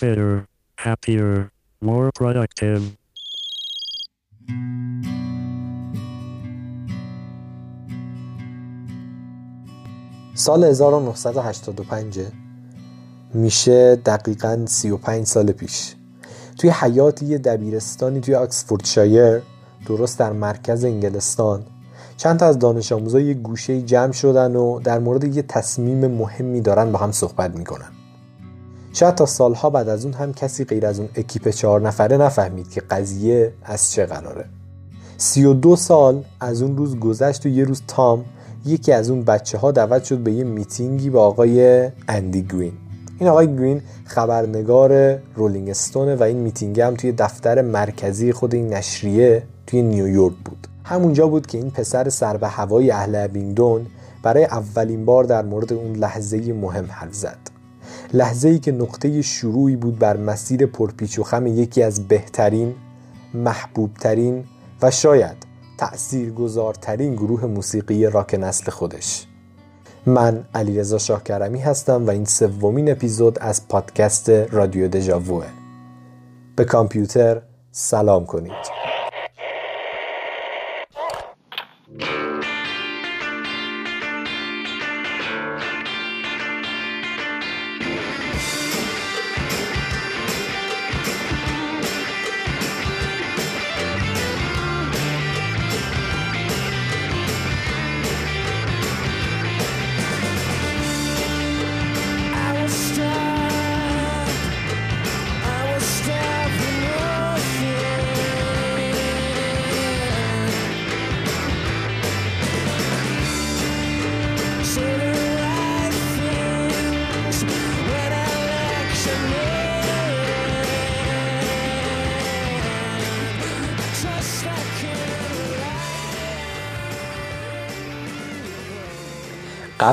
better, happier, more productive. سال 1985 میشه دقیقا 35 سال پیش توی حیات یه دبیرستانی توی آکسفوردشایر درست در مرکز انگلستان چند تا از دانش آموزا یه گوشه جمع شدن و در مورد یه تصمیم مهمی دارن با هم صحبت می‌کنن شاید تا سالها بعد از اون هم کسی غیر از اون اکیپ چهار نفره نفهمید که قضیه از چه قراره. سی و دو سال از اون روز گذشت و یه روز تام یکی از اون بچه ها دعوت شد به یه میتینگی با آقای اندی گرین. این آقای گرین خبرنگار Rolling Stone ه و این میتینگ هم توی دفتر مرکزی خود این نشریه توی نیویورک بود. همونجا بود که این پسر سر به هوای اهل ابینگدون برای اولین بار در مورد اون لحظه مهم حرف زد. لحظه ای که نقطه شروعی بود بر مسیر پرپیچ و خم یکی از بهترین محبوبترین و شاید تأثیرگذارترین گروه موسیقی راک نسل خودش. من علیرضا شاهکرمی هستم و این سومین اپیزود از پادکست رادیو دژاووه. به کامپیوتر سلام کنید.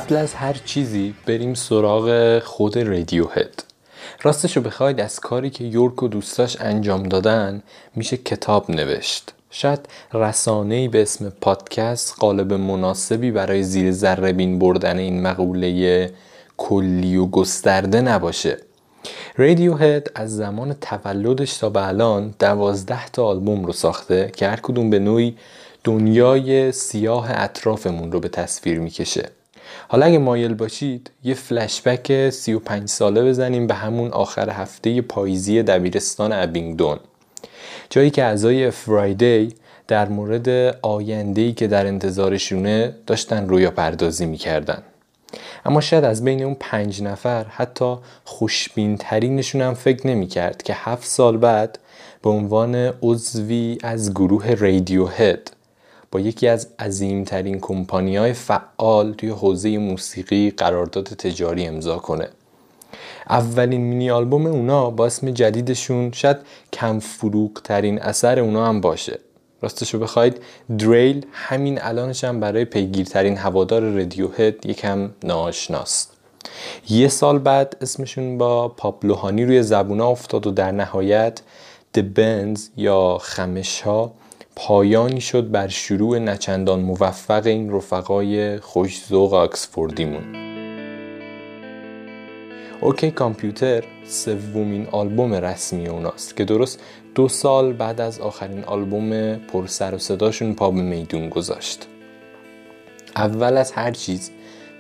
قبل از هر چیزی بریم سراغ خود رادیو هد راستشو بخواید از کاری که یورک و دوستاش انجام دادن میشه کتاب نوشت. شاید رسانه به اسم پادکست قالب مناسبی برای زیر ذره بین بردن این مقوله کلی و گسترده نباشه. رادیو هد از زمان تولدش تا به الان دوازده تا آلبوم رو ساخته که هر کدوم به نوعی دنیای سیاه اطرافمون رو به تصویر می‌کشه. حالا اگه مایل باشید یه فلشبک 35 ساله بزنیم به همون آخر هفته پاییزی دبیرستان ابینگدون. جایی که اعضای فرایدی در مورد آیندهی که در انتظارشونه داشتن رویا پردازی می‌کردن. اما شاید از بین اون پنج نفر حتی خوشبین ترینشون هم فکر نمی‌کرد که هفت سال بعد به عنوان عضوی از گروه رادیو هد با یکی از عظیمترین کمپانی های فعال توی حوزه موسیقی قرارداد تجاری امضا کنه. اولین مینی آلبوم اونا با اسم جدیدشون شاید کم فروغ ترین اثر اونا هم باشه. راستشو بخواید دریل همین الانش هم برای پیگیرترین هوادار رادیو هد یکم ناآشناست. یه سال بعد اسمشون با پاپلوهانی روی زبونا افتاد و در نهایت The Bends یا خمش ها پایانی شد بر شروع نه‌چندان موفق این رفقای خوش‌ذوق آکسفوردیمون. OK Computer سومین آلبوم رسمی اوناست که درست دو سال بعد از آخرین آلبوم پر سر و صداشون پا به میدون گذاشت. اول از هر چیز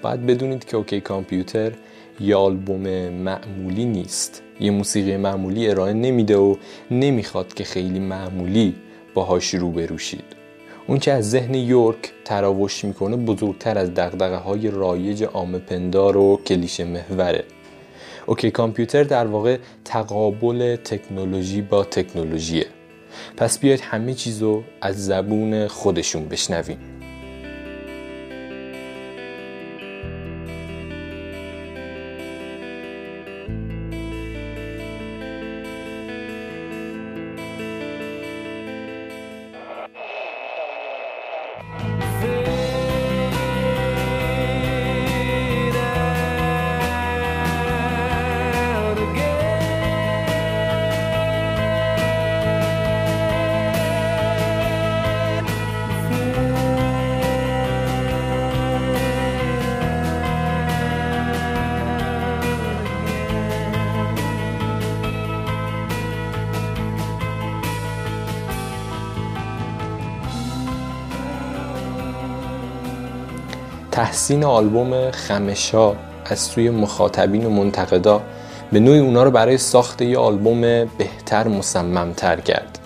باید بدونید که OK Computer یه آلبوم معمولی نیست. یه موسیقی معمولی ارائه نمیده و نمی‌خواد که خیلی معمولی باهاش روبرو شید اون که از ذهن یورک تراوش می‌کنه بزرگتر از دقدقه های رایج عام پندار و کلیشه محوره. اوکی کامپیوتر در واقع تقابل تکنولوژی با تکنولوژیه. پس بیاید همه چیزو از زبون خودشون بشنویم. تحسین آلبوم خمشا از سوی مخاطبین و منتقدا به نوعی اونا رو برای ساخت یه آلبوم بهتر مصممتر کرد.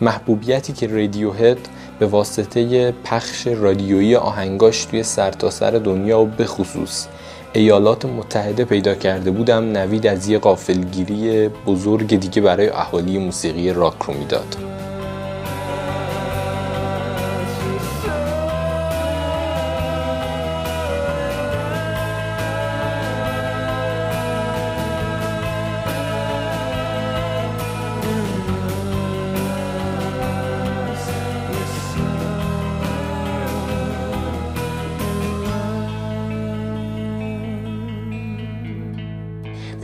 محبوبیتی که رادیوهد به واسطه پخش رادیویی آهنگاش توی سرتاسر سر دنیا و به خصوص ایالات متحده پیدا کرده بودم نوید از یه قافلگیری بزرگ دیگه برای اهالی موسیقی راک رو می‌داد.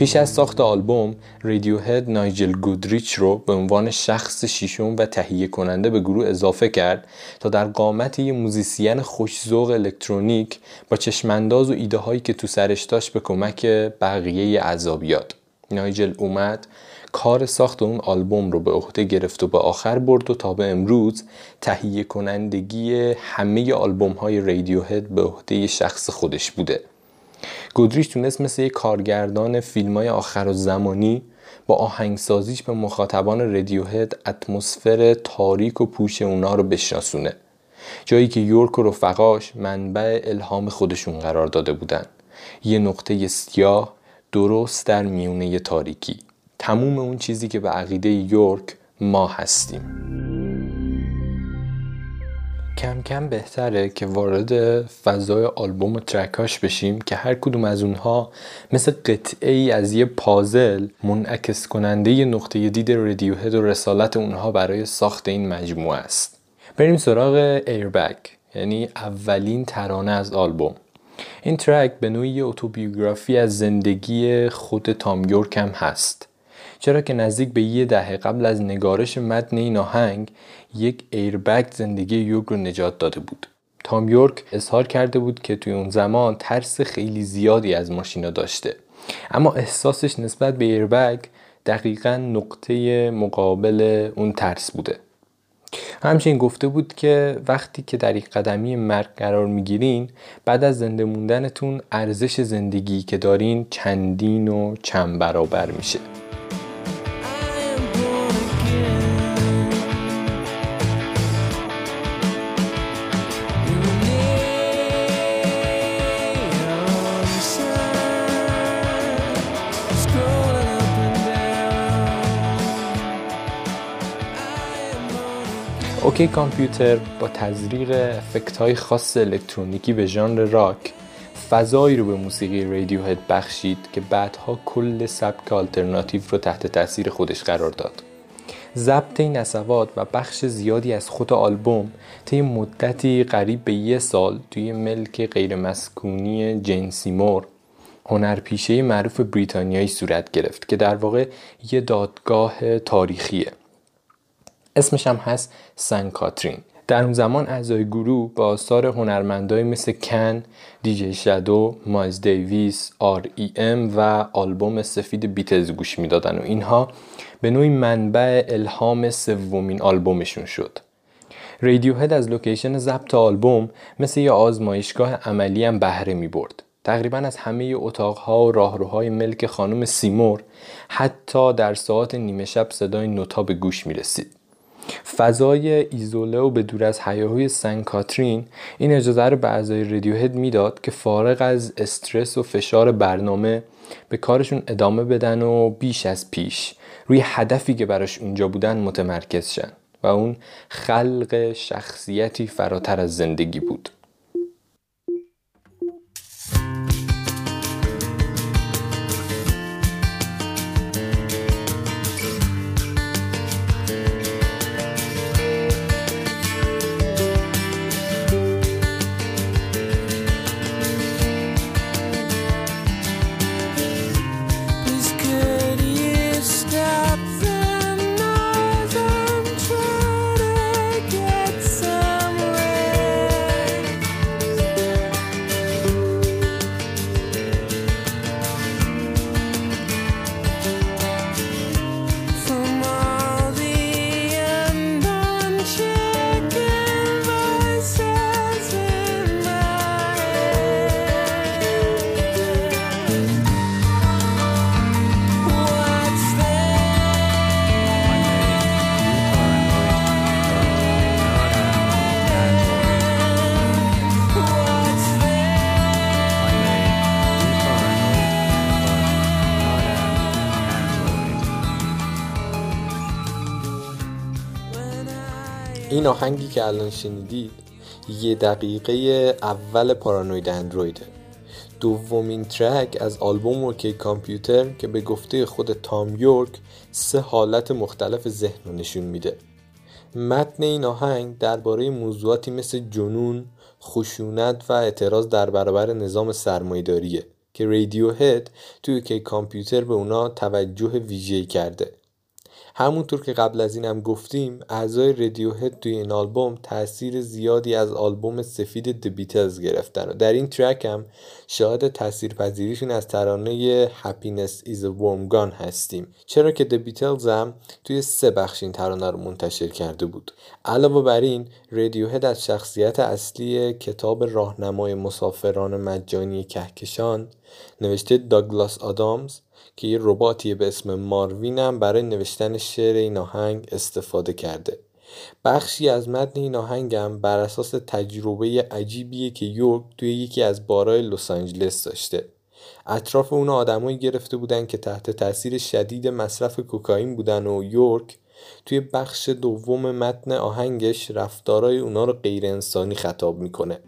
پیش از ساخت آلبوم رادیوهد نایجل گودریچ رو به عنوان شخص شیشم و تهیه کننده به گروه اضافه کرد تا در قامت یه موزیسین خوشزوق الکترونیک با چشمانداز و ایده هایی که تو سرش داشت به کمک بقیه اعضا نایجل اومد کار ساخت اون آلبوم رو به عهده گرفت و به آخر برد و تا به امروز تهیه کنندگی همه آلبوم های رادیوهد به عهده شخص خودش بوده. گودریش تونست مثل یک کارگردان فیلم های آخر و زمانی با آهنگسازیش به مخاطبان رادیوهد اتمسفر تاریک و پوش اونا رو بشناسونه. جایی که یورک و رفقاش منبع الهام خودشون قرار داده بودن. یه نقطه سیاه درست در میونه تاریکی. تموم اون چیزی که به عقیده یورک ما هستیم. کم کم بهتره که وارد فضای آلبوم و ترکاش بشیم که هر کدوم از اونها مثل قطعه ای از یه پازل منعکس کننده یه نقطه دید رادیوهد و رسالت اونها برای ساخت این مجموعه است. بریم سراغ ایربگ یعنی اولین ترانه از آلبوم. این ترک به نوعی اتوبیوگرافی از زندگی خود تام یورک هم هست. چرا که نزدیک به یه دهه قبل از نگارش متن این آهنگ یک ایربگ زندگی یورک رو نجات داده بود. تام یورک اظهار کرده بود که توی اون زمان ترس خیلی زیادی از ماشینا داشته. اما احساسش نسبت به ایربگ دقیقا نقطه مقابل اون ترس بوده. همچنین گفته بود که وقتی که در یک قدمی مرگ قرار می‌گیرین بعد از زنده موندنتون ارزش زندگی که دارین چندین و چند برابر میشه. اوکی کامپیوتر با تزریق افکت های خاص الکترونیکی به ژانر راک فضایی رو به موسیقی رادیوهد بخشید که بعدها کل سبک آلترناتیو رو تحت تاثیر خودش قرار داد. ضبط این نصوات و بخش زیادی از خود آلبوم طی مدتی قریب به یه سال توی ملک غیرمسکونی جنسی مور هنرپیشه معروف بریتانیایی صورت گرفت که در واقع یه دادگاه تاریخیه. اسمش هم هست سن کاترین در اون زمان اعضای گروه با آثار هنرمندای مثل کن، دیجی شادو، مایلز دیویس، R.E.M. و آلبوم سفید بیتلز گوش می‌دادن و اینها به نوعی منبع الهام سومین آلبومشون شد. رادیوهد از لوکیشن ضبط آلبوم مثل یه آزمایشگاه عملی هم بهره می برد. تقریبا از همه اتاقها و راهروهای ملک خانم سیمور حتی در ساعت نیمه شب صدای نوتا به گوش می رسید. فضای ایزوله و به دور از حیاهوی سن کاترین این اجازه رو به اعضای رادیوهد می‌داد که فارغ از استرس و فشار برنامه به کارشون ادامه بدن و بیش از پیش روی هدفی که براش اونجا بودن متمرکز شن. و اون خلق شخصیتی فراتر از زندگی بود. این آهنگی که الان شنیدید یه دقیقه اول پارانوید اندرویده. دومین ترک از آلبوم اوکی کامپیوتر که به گفته خود تام یورک سه حالت مختلف ذهن رو نشون میده. متن این آهنگ درباره موضوعاتی مثل جنون، خشونت و اعتراض در برابر نظام سرمایداریه که رادیو هد توی که کامپیوتر به اونا توجه ویژه‌ای کرده. همونطور که قبل از این هم گفتیم اعضای هد توی این آلبوم تاثیر زیادی از آلبوم سفید د بیتلز گرفتن و در این ترک هم شاهد تاثیرپذیریشون از ترانه is a Warm Gun هستیم. چرا که د بیتلز هم توی سه بخش این ترانه رو منتشر کرده بود. علاوه بر این هد از شخصیت اصلی کتاب راهنمای مسافران مجانی کهکشان نوشته داگلاس آدامز که یه رباتی به اسم ماروین هم برای نوشتن شعر این آهنگ استفاده کرده. بخشی از متن این آهنگم بر اساس تجربه عجیبیه که یورک توی یکی از بارای لس آنجلس داشته. اطراف اون آدمایی گرفته بودن که تحت تاثیر شدید مصرف کوکائین بودن و یورک توی بخش دوم متن آهنگش رفتارای اونا رو غیر انسانی خطاب می‌کنه.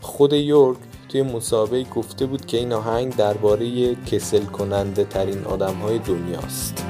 خود یورک توی مسابقه گفته بود که این آهنگ درباره کسل کننده ترین آدم های دنیاست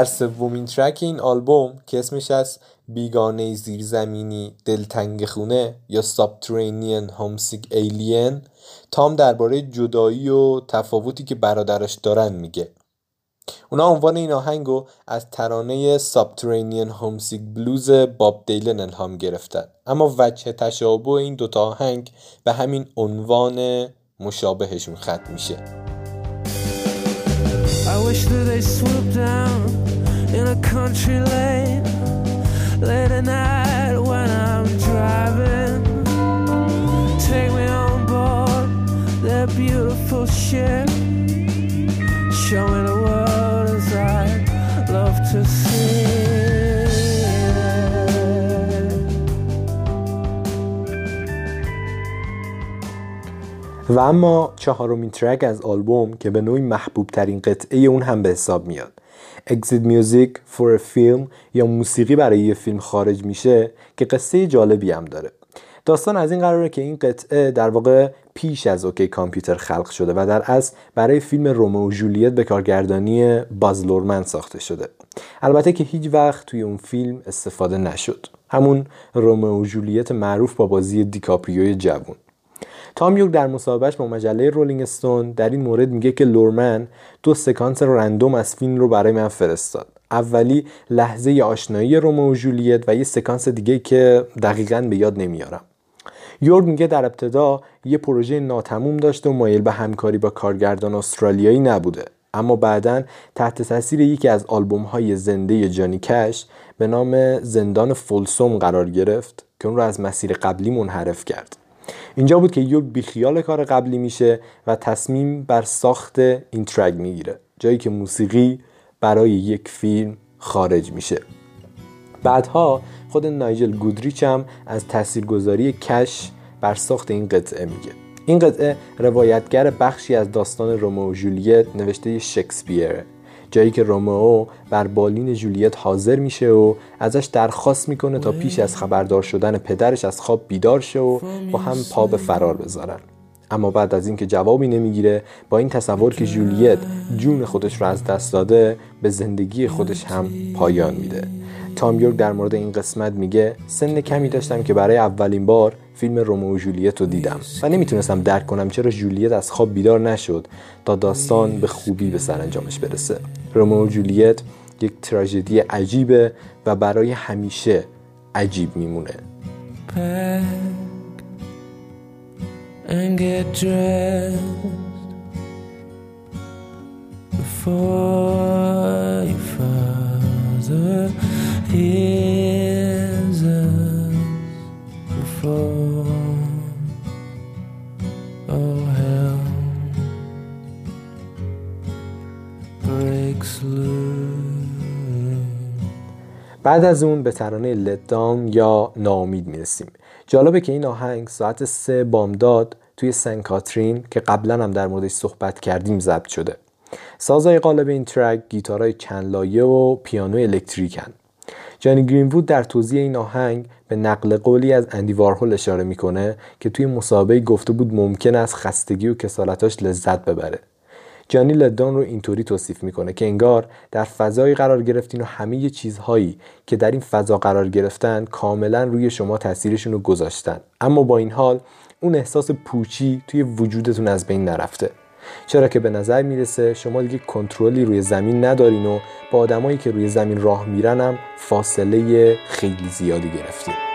در سومین ترک این آلبوم که اسمش از بیگانه زیرزمینی دلتنگ خونه یا سابترینین هومسیک ایلین تام درباره جدایی و تفاوتی که برادرش دارن میگه. اونا عنوان این آهنگو از ترانه سابترینین هومسیک بلوز باب دیلن الهام گرفتن. اما وجه تشابه این دوتا آهنگ به همین عنوان مشابهشون ختم میشه. I wish that they swoop down in a country lane late at night when I'm driving. Take me on board their beautiful ship. Show me the world as I love to see. و اما چهارمین ترک از آلبوم که به نوعی محبوب ترین قطعه اون هم به حساب میاد Music for a Film یا موسیقی برای یه فیلم خارج میشه که قصه جالبی هم داره. داستان از این قراره که این قطعه در واقع پیش از اوکی کامپیوتر خلق شده و در اصل برای فیلم رومو و جولیت به کارگردانی باز لورمن ساخته شده. البته که هیچ وقت توی اون فیلم استفاده نشد. همون رومئو و جولیت معروف با بازی دیکاپریوی جوون. تام یورک در مصاحبهش با مجله رولینگ استون در این مورد میگه که لورمن دو سکانس random از فیلم رو برای من فرستاد. اولی لحظه آشنایی رومئو و جولیت و یه سکانس دیگه که دقیقا به یاد نمیارم. یورک میگه در ابتدا یه پروژه ناتموم داشته و مایل به همکاری با کارگردان استرالیایی نبوده. اما بعدا تحت تاثیر یکی از آلبوم های زنده جانی کش به نام زندان فولسوم قرار گرفت که اون رو از مسیر قبلی منحرف کرد. اینجا بود که یوگ بیخیال کار قبلی میشه و تصمیم بر ساخت این ترک می‌گیره جایی که موسیقی برای یک فیلم خارج میشه. بعدها خود نایجل گودریچ هم از تاثیرگذاری کش بر ساخت این قطعه میگه. این قطعه روایتگر بخشی از داستان رومو و جولیت نوشته شکسپیره. جایی که رومئو بر بالین جولیت حاضر میشه و ازش درخواست می‌کنه تا پیش از خبردار شدن پدرش از خواب بیدار شه و با هم پا به فرار بذارن. اما بعد از اینکه جوابی نمی‌گیره با این تصور که جولیت جون خودش رو از دست داده به زندگی خودش هم پایان میده. تام یورک در مورد این قسمت میگه سن کمی داشتم که برای اولین بار فیلم رومو و جولیت رو دیدم و نمی‌تونستم درک کنم چرا جولیت از خواب بیدار نشد تا داستان به خوبی به سرانجامش برسه. رومو و جولیت یک تراژدی عجیبه و برای همیشه عجیب میمونه. Before your father hears بعد از اون به ترانه لدام یا ناامید می‌رسیم. جالبه که این آهنگ ساعت سه بامداد توی سن کاترین که قبلا هم در موردش صحبت کردیم ضبط شده. سازهای قالب این ترک گیتارهای چند لایه و پیانو الکتریکن. جانی گرینوود در توضیح این آهنگ به نقل قولی از اندی وارهول اشاره می‌کنه که توی مسابقه گفته بود ممکن است خستگی و کسالتاش لذت ببره. جانی لدان رو اینطوری توصیف می‌کنه که انگار در فضایی قرار گرفتین و همه چیزهایی که در این فضا قرار گرفتن کاملا روی شما تاثیرشون رو گذاشتن. اما با این حال اون احساس پوچی توی وجودتون از بین نرفته. چرا که به نظر می‌رسه شما دیگه کنترلی روی زمین ندارین و با آدمایی که روی زمین راه میرن فاصله خیلی زیادی گرفتین.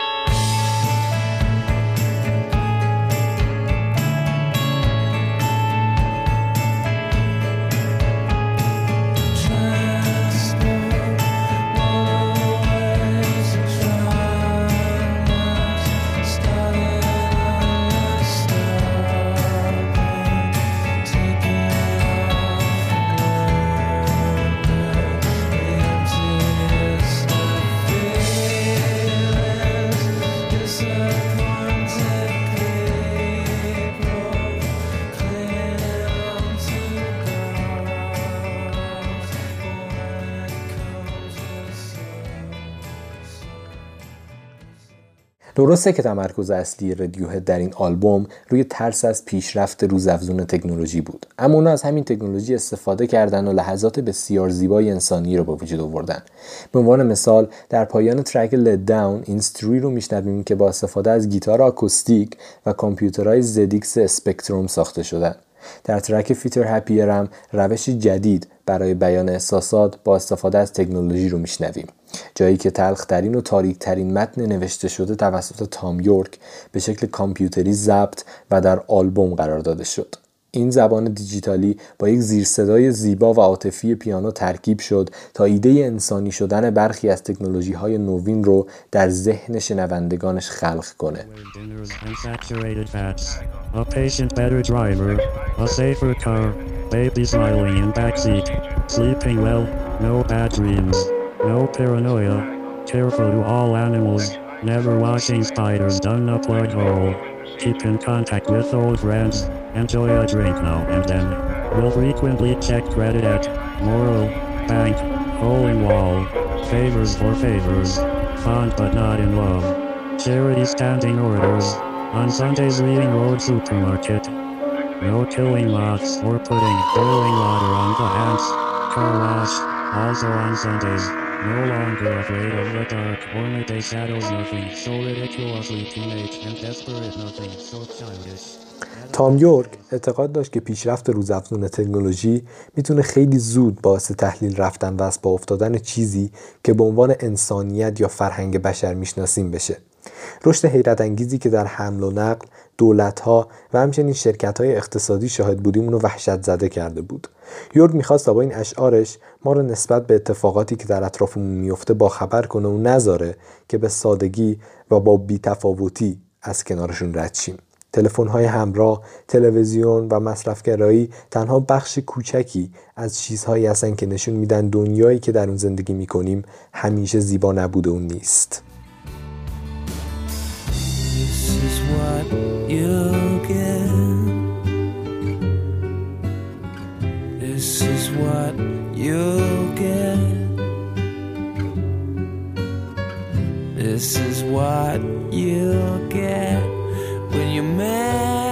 درسته که تمرکز اصلی رادیوهد در این آلبوم روی ترس از پیشرفت روزافزون تکنولوژی بود. اما اونا از همین تکنولوژی استفاده کردن و لحظات بسیار زیبای انسانی رو به وجود آوردن. به عنوان مثال در پایان track Let Down این ستری رو میشنویم که با استفاده از گیتار آکوستیک و کامپیوترهای ZX Spectrum ساخته شدن. در track Fitter Happier هم روش جدید برای بیان احساسات با استفاده از تکنولوژی رو میشنویم. جایی که تلخترین و تاریکترین متن نوشته شده توسط تام یورک به شکل کامپیوتری ضبط و در آلبوم قرار داده شد. این زبان دیجیتالی با یک زیرصدای زیبا و عاطفی پیانو ترکیب شد تا ایده انسانی شدن برخی از تکنولوژی های نوین رو در ذهن شنوندگانش خلق کنه Never spiders done. Keep in contact with old friends. Enjoy a drink now and then, We'll frequently check credit at moral, bank, hole in wall, favors for favors, fond but not in love. Charity standing orders. On Sundays reading road supermarket. No killing moths or putting boiling water on the hands. Car wash. Also on Sundays. No longer afraid of the dark or midday shadows nothing. So ridiculously teenage and desperate nothing. So childish. تام یورک اعتقاد داشت که پیشرفت روزافزون تکنولوژی می‌تونه خیلی زود باعث تحلیل رفتن و از با افتادن چیزی که به عنوان انسانیت یا فرهنگ بشر می‌شناسیم بشه. رشد حیرت انگیزی که در حمل و نقل دولت ها و همچنین شرکت های اقتصادی شاهد بودیم اونو وحشت زده کرده بود. یورک می‌خواست با این اشعارش ما رو نسبت به اتفاقاتی که در اطرافمون میفته با خبر کنه و نذاره که به سادگی و با بیتفاوتی از کنارشون رد شیم. تلفن های همراه، تلویزیون و مصرفگرایی تنها بخش کوچکی از چیزهایی هستن که نشون میدن دنیایی که در اون زندگی می‌کنیم همیشه زیبا نبوده و نیست. This is what you'll get. when you're mad.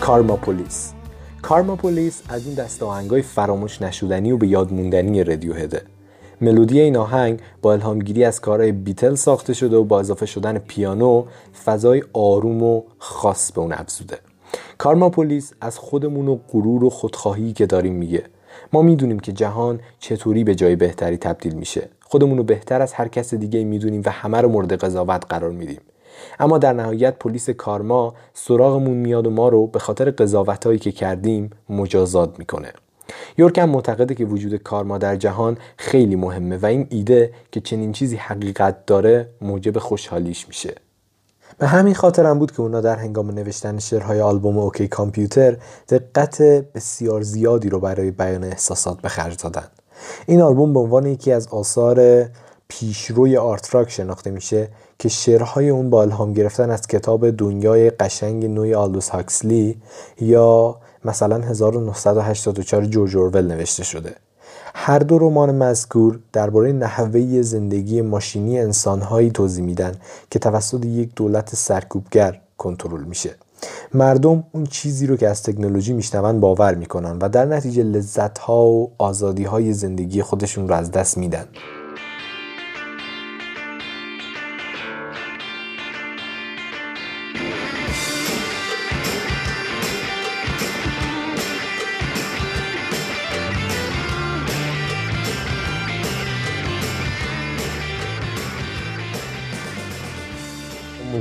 کارما پلیس کارما پلیس از اون دست آهنگای فراموش نشدنی و به یاد موندنی رادیوهده. ملودی این آهنگ با الهامگیری از کارهای بیتل ساخته شده و با اضافه شدن پیانو فضای آروم و خاص به اون افزوده. کارما پلیس از خودمون و غرور و خودخواهی که داریم میگه. ما می‌دونیم که جهان چطوری به جای بهتری تبدیل میشه. خودمون رو بهتر از هر کس دیگه می‌دونیم و همه رو مورد قضاوت قرار میدیم. اما در نهایت پلیس کارما سراغمون میاد و ما رو به خاطر قضاوتهایی که کردیم مجازات می‌کنه. یورک هم معتقده که وجود کارما در جهان خیلی مهمه و این ایده که چنین چیزی حقیقت داره موجب خوشحالیش میشه. به همین خاطرم بود که اونا در هنگام نوشتن شعرهای آلبوم اوکی کامپیوتر دقت بسیار زیادی رو برای بیان احساسات به خرج دادن. این آلبوم به عنوان یکی از آثار پیشروی آرت راک شناخته میشه که شعرهای اون با الهام گرفتن از کتاب دنیای قشنگ نوی آلدوس هاکسلی یا مثلا 1984 جورج اورول نوشته شده. هر دو رمان مذکور درباره نحوه زندگی ماشینی انسانهایی توضیح میدن که توسط یک دولت سرکوبگر کنترل میشه. مردم اون چیزی رو که از تکنولوژی میشنون باور می‌کنن و در نتیجه لذت ها و آزادی های زندگی خودشون رو از دست میدن.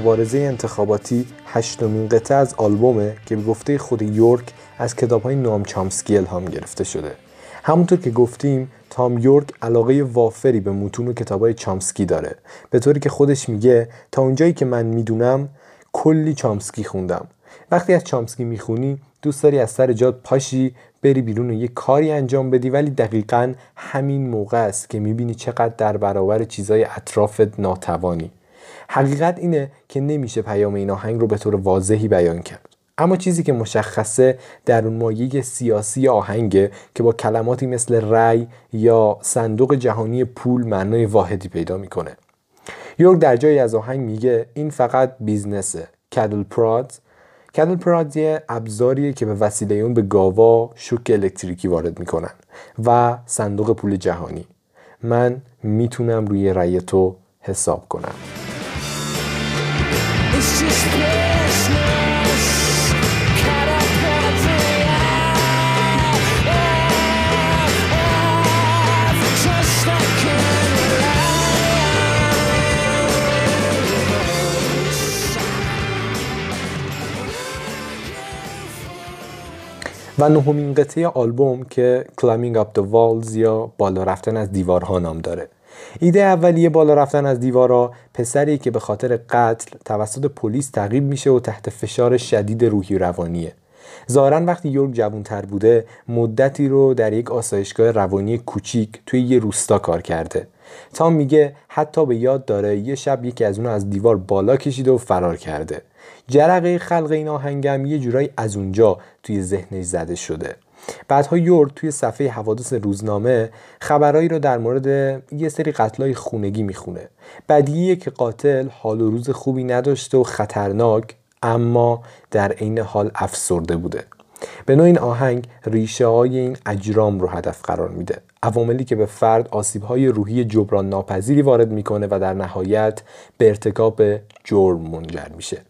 مبارزه انتخاباتی هشتمین قطعه از آلبومه که به گفته خود یورک از کتاب های نام چامسکی الهام گرفته شده. همونطور که گفتیم تام یورک علاقه وافری به متون و کتاب های چامسکی داره. به طوری که خودش میگه تا اونجایی که من می‌دونم کلی چامسکی خوندم. وقتی از چامسکی می‌خونی دوست داری از سر جاد پاشی بری بیرون و یه کاری انجام بدی ولی دقیقا همین موقع است که می‌بینی چقدر در برابر چیزای اطرافت ناتوانی. حقیقت اینه که نمیشه پیام این آهنگ رو به طور واضحی بیان کرد. اما چیزی که مشخصه در اون مایه سیاسی آهنگه که با کلماتی مثل رأی یا صندوق جهانی پول معنای واحدی پیدا می‌کنه. یورک در جایی از آهنگ میگه این فقط بیزنسه. کدل پراد کدل پراد یه ابزاریه که به وسیله اون به گاوا شوک الکتریکی وارد می‌کنن و صندوق پول جهانی. من می‌تونم روی رأی تو حساب کنم. و نهمین قطعه آلبوم که Climbing Up the Walls یا بالا رفتن از دیوارها نام داره. ایده اولیه بالا رفتن از دیوارها پسری که به خاطر قتل توسط پلیس تعقیب میشه و تحت فشار شدید روحی روانیه. ظاهرا وقتی یورک جوانتر بوده مدتی رو در یک آسایشگاه روانی کوچیک توی یه روستا کار کرده. تام میگه حتی به یاد داره یه شب یکی از اونو از دیوار بالا کشیده و فرار کرده. جرقه خلق این آهنگم یه جورایی از اونجا توی ذهنش زده شده. بعدها یورک توی صفحه حوادث روزنامه خبرایی رو در مورد یه سری قتلای خونگی می‌خونه. بدیهیه که قاتل حال و روز خوبی نداشته و خطرناک اما در عین حال افسرده بوده. به نوع این آهنگ ریشه های این اجرام رو هدف قرار میده. عواملی که به فرد آسیب های روحی جبران ناپذیری وارد می‌کنه و در نهایت به ارتکاب جرم منجر میشه.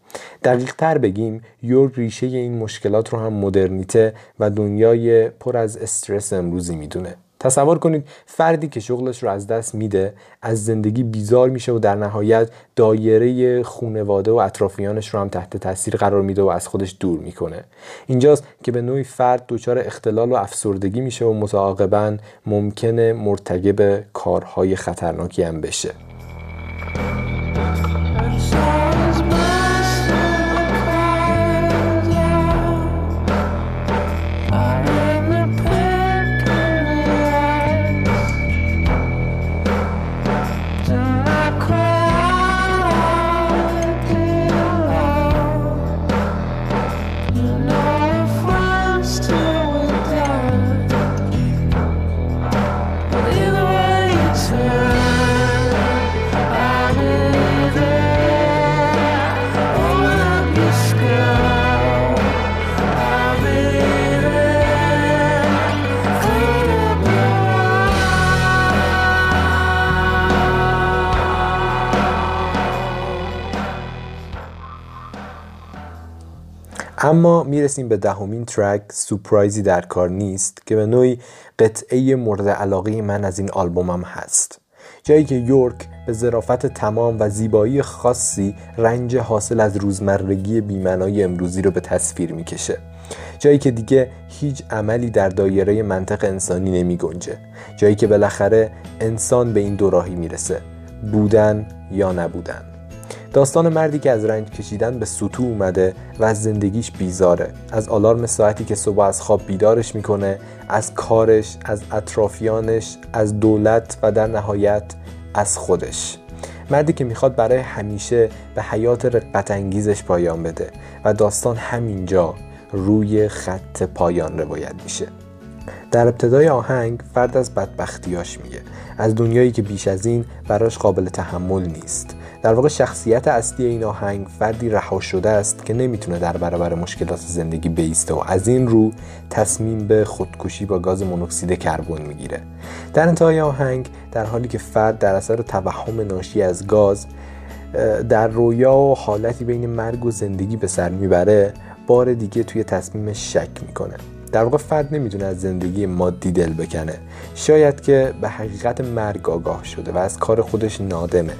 دقیق تر بگیم یورک ریشه این مشکلات رو هم مدرنیته و دنیای پر از استرس امروزی می‌دونه. تصور کنید فردی که شغلش رو از دست میده از زندگی بیزار میشه و در نهایت دایره خونواده و اطرافیانش رو هم تحت تاثیر قرار میده و از خودش دور می‌کنه. اینجاست که به نوعی فرد دچار اختلال و افسردگی میشه و متعاقبا ممکنه مرتکب کارهای خطرناکی هم بشه. اما می‌رسیم به دهمین ترک سپرایزی در کار نیست که به نوعی قطعه مورد علاقه من از این آلبومم هست. جایی که یورک به ظرافت تمام و زیبایی خاصی رنج حاصل از روزمرگی بیمنای امروزی رو به تصویر می‌کشه. جایی که دیگه هیچ عملی در دایره منطق انسانی نمی گنجه جایی که بالاخره انسان به این دوراهی می‌رسه بودن یا نبودن. داستان مردی که از رنج کشیدن به سطوح اومده و از زندگیش بیزاره. از آلارم ساعتی که صبح از خواب بیدارش می‌کنه از کارش از اطرافیانش از دولت و در نهایت از خودش. مردی که می‌خواد برای همیشه به حیات رقت انگیزش پایان بده و داستان همینجا روی خط پایان روایت میشه. در ابتدای آهنگ فرد از بدبختیاش میگه از دنیایی که بیش از این براش قابل تحمل نیست. در واقع شخصیت اصلی این آهنگ فردی رها شده است که نمی‌تونه در برابر مشکلات زندگی بیسته و از این رو تصمیم به خودکشی با گاز مونوکسید کربن می‌گیره. در انتهای آهنگ در حالی که فرد در اثر توهم ناشی از گاز در رویا و حالتی بین مرگ و زندگی به سر می‌بره بار دیگه توی تصمیمش شک می‌کنه. در واقع فرد نمی‌تونه از زندگی مادی دل بکنه. شاید که به حقیقت مرگ آگاه شده و از کار خودش نادمه.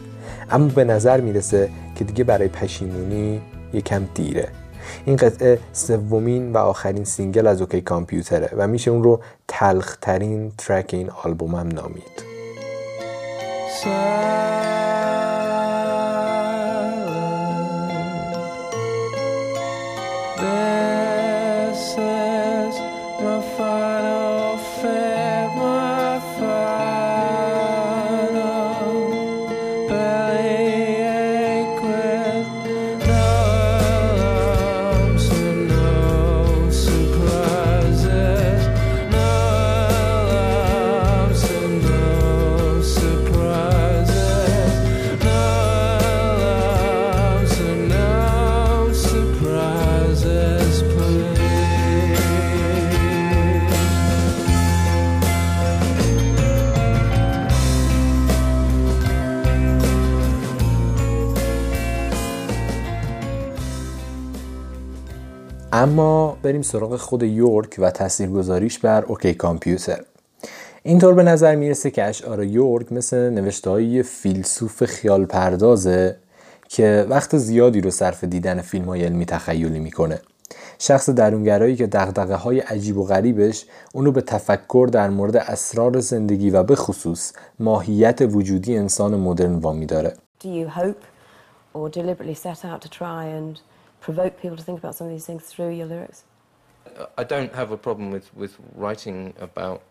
اما به نظر می‌رسه که دیگه برای پشیمونی یکم دیره. این قطعه سومین و آخرین single از OK Computer ه و میشه اون رو تلخترین track این آلبومم نامید. اما بریم سراغ خود یورک و تاثیرگذاریش بر اوکی کامپیوتر. اینطور به نظر می‌رسه که اشعار یورک مثل نوشته های فیلسوف خیال پردازه که وقت زیادی رو صرف دیدن فیلم های علمی تخیلی می‌کنه. شخص درونگرایی که دقدقه های عجیب و غریبش اونو به تفکر در مورد اسرار زندگی و به خصوص ماهیت وجودی انسان مدرن وامی داره. Do you hope or deliberately set out to try and provoke people to think about some of these things through your lyrics? I don't have a problem with, with writing about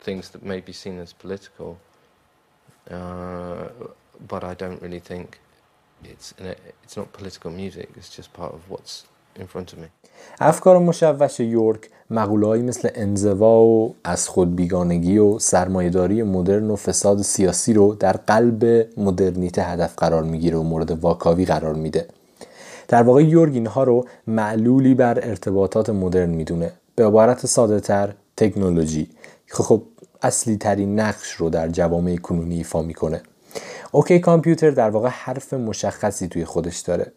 things that may be seen as political, uh, but I don't really think it's it's not political music. It's just part of what's in front of me. افکار مشوش یورک مقولهایی مثل انزوا و از خود بیگانگی و سرمایهداری مدرن و فساد سیاسی رو در قلب مدرنیته هدف قرار میگیره و مورد واکاوی قرار میده در واقع یورگ اینها رو معلولی بر ارتباطات مدرن می‌دونه. به عبارت ساده تر تکنولوژی. که خب اصلی ترین نقش رو در جوامع کنونی ایفا می‌کنه. اوکی کامپیوتر در واقع حرف مشخصی توی خودش داره.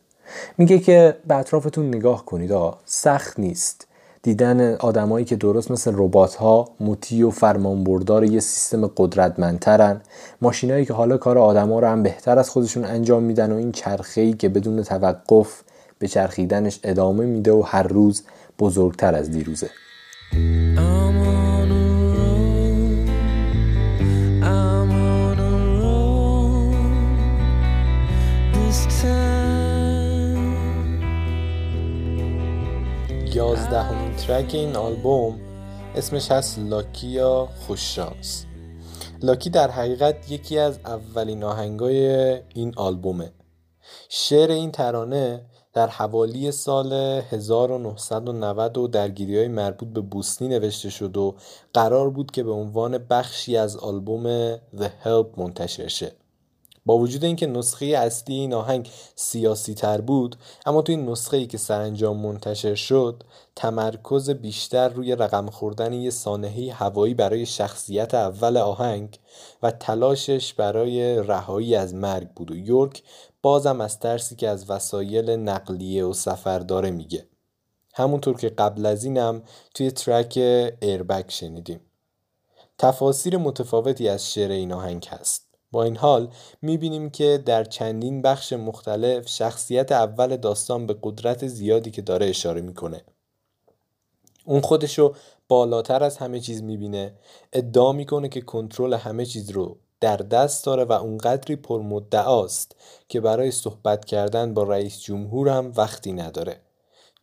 میگه که به اطرافتون نگاه کنید آقا سخت نیست. دیدن آدمایی که درست مثل ربات ها مطیع و فرمانبردار یه سیستم قدرتمندترن ماشینایی که حالا کار آدما رو هم بهتر از خودشون انجام میدن و این چرخه‌ای که بدون توقف به چرخیدنش ادامه میده و هر روز بزرگتر از دیروزه. ترک این آلبوم اسمش هست لاکی یا خوششانس لاکی در حقیقت یکی از اولین آهنگای این آلبومه. شعر این ترانه در حوالی سال 1990 و درگیری های مربوط به بوسنی نوشته شد و قرار بود که به عنوان بخشی از آلبوم The Help منتشر شه. با وجود اینکه نسخه اصلی این آهنگ سیاسی تر بود اما توی نسخه ای که سرانجام منتشر شد تمرکز بیشتر روی رقم خوردن یه سانحه هوایی برای شخصیت اول آهنگ و تلاشش برای رهایی از مرگ بود و یورک بازم از ترسی که از وسایل نقلیه و سفر داره میگه. همونطور که قبل از اینم توی ترک ایربک شنیدیم. تفاسیر متفاوتی از شعر این آهنگ هست. با این حال می‌بینیم که در چندین بخش مختلف شخصیت اول داستان به قدرت زیادی که داره اشاره می‌کنه. اون خودشو بالاتر از همه چیز می‌بینه. ادعا می‌کنه که کنترل همه چیز رو در دست داره و اونقدری پرمدعاست که برای صحبت کردن با رئیس جمهور هم وقتی نداره.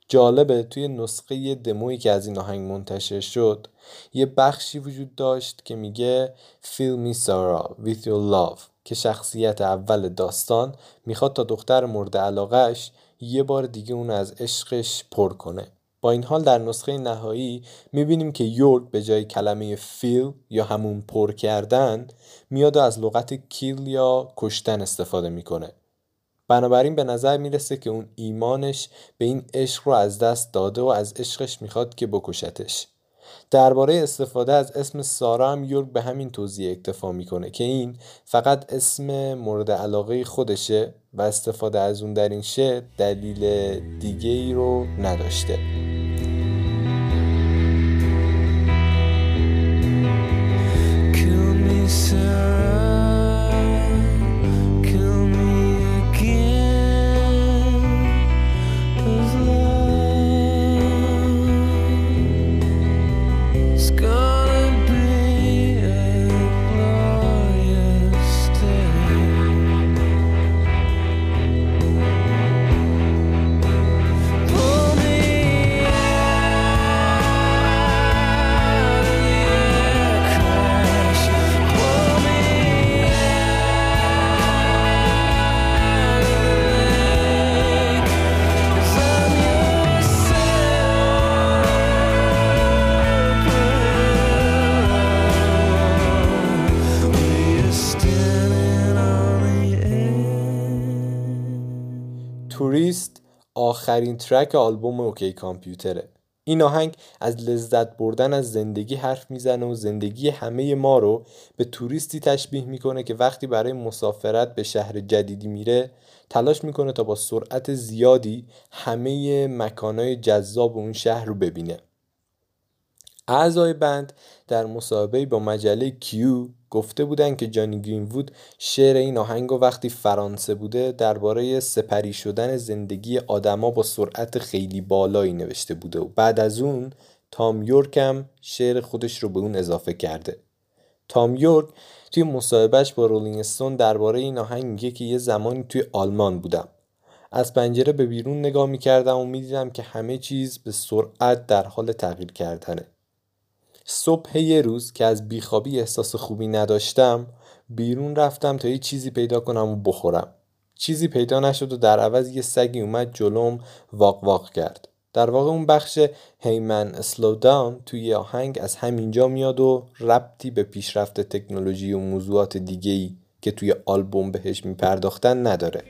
جالبه توی نسخه دمویی که از این آهنگ منتشر شد یه بخشی وجود داشت که میگه me Sarah with your love که شخصیت اول داستان می‌خواد تا دختر مورد علاقهش یه بار دیگه اون از عشقش پر کنه. با این حال در نسخه نهایی می‌بینیم که یورک به جای کلمه فیل یا همون پر کردن میاد و از لغت کیل یا کشتن استفاده می‌کنه. بنابراین به نظر می‌رسه که اون ایمانش به این عشق رو از دست داده و از عشقش می‌خواد که بکشتش. درباره استفاده از اسم سارا هم یورک به همین توضیح اکتفا می‌کنه که این فقط اسم مورد علاقه خودشه و استفاده از اون در این شعر دلیل دیگه ای رو نداشته. آخرین track آلبوم OK Computer ه. این آهنگ از لذت بردن از زندگی حرف می‌زنه و زندگی همه ما رو به توریستی تشبیه می‌کنه که وقتی برای مسافرت به شهر جدیدی میره تلاش می‌کنه تا با سرعت زیادی همه مکانهای جذاب اون شهر رو ببینه. اعضای band در مصاحبه با مجله Q گفته بودن که جانی گرینوود شعر این آهنگ و وقتی فرانسه بوده درباره سپری شدن زندگی آدما با سرعت خیلی بالایی نوشته بوده و بعد از اون تام یورک هم شعر خودش رو به اون اضافه کرده. تام یورک توی مصاحبهش با رولینگ استون درباره این آهنگ میگه که یه زمانی توی آلمان بودم. از پنجره به بیرون نگاه می‌کردم و می‌دیدم که همه چیز به سرعت در حال تغییر کردنه. صبح یه روز که از بیخوابی احساس خوبی نداشتم بیرون رفتم تا یه چیزی پیدا کنم و بخورم. چیزی پیدا نشد و در عوض یه سگی اومد جلوم واق واق کرد. در واقع اون بخش هیمن اسلو داون توی آهنگ از همینجا میاد و ربطی به پیشرفت تکنولوژی و موضوعات دیگه‌ای که توی آلبوم بهش میپرداختن نداره.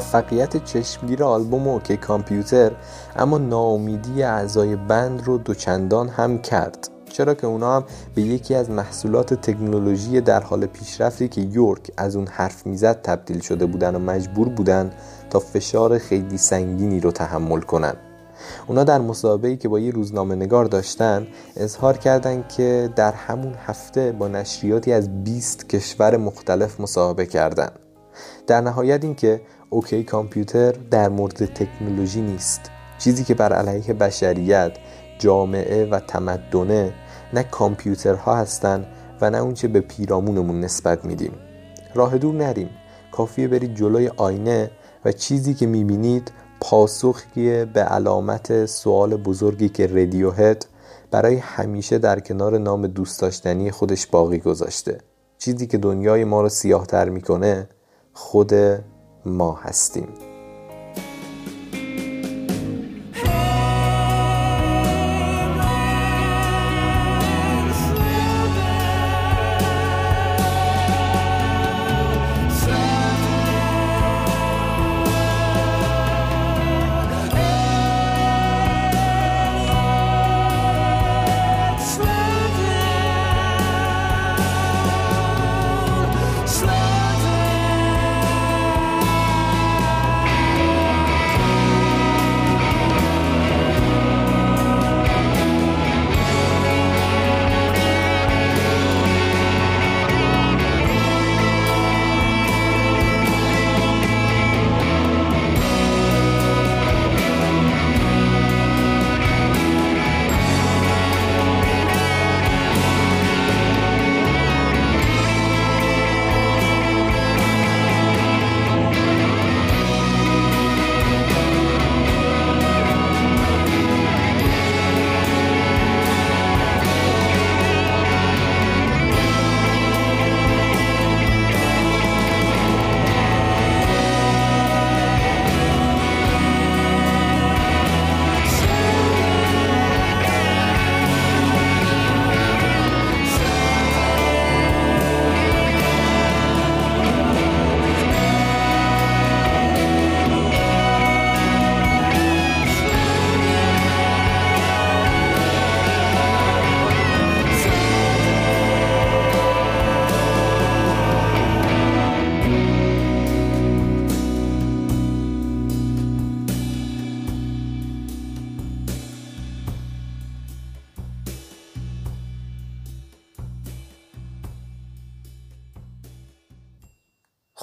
موفقیت چشمگیر آلبوم اوکی کامپیوتر اما ناامیدی اعضای بند رو دوچندان هم کرد چرا که اونا هم به یکی از محصولات تکنولوژی در حال پیشرفتی که یورک از اون حرف می‌زد تبدیل شده بودن و مجبور بودن تا فشار خیلی سنگینی رو تحمل کنن اونا در مصاحبه‌ای که با یه روزنامه نگار داشتن اظهار کردند که در همون هفته با نشریاتی از 20 کشور مختلف مصاحبه کردند. در نهایت اینکه اوکی کامپیوتر در مورد تکنولوژی نیست. چیزی که بر علیه بشریت جامعه و تمدنه نه کامپیوترها هستن و نه اونچه به پیرامونمون نسبت میدیم. راه دور نریم. کافیه برید جلوی آینه و چیزی که می‌بینید پاسخی به علامت سوال بزرگی که ردیوهد برای همیشه در کنار نام دوست داشتنی خودش باقی گذاشته. چیزی که دنیای ما رو سیاه تر می‌کنه خود ما هستیم.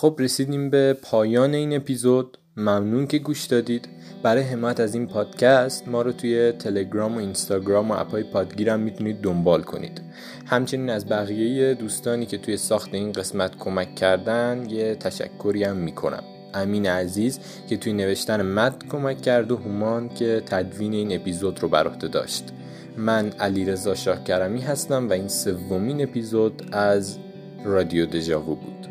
خب رسیدیم به پایان این اپیزود. ممنون که گوش دادید. برای حمایت از این پادکست ما رو توی تلگرام و اینستاگرام و اپهای پادگیرم می‌تونید دنبال کنید. همچنین از بقیه دوستانی که توی ساخت این قسمت کمک کردن یه تشکری هم می‌کنم. امین عزیز که توی نوشتن متن کمک کرد و هومان که تدوین این اپیزود رو بر عهده داشت. من علیرضا شاه کرمی هستم و این سومین اپیزود از رادیو دژاوو بود.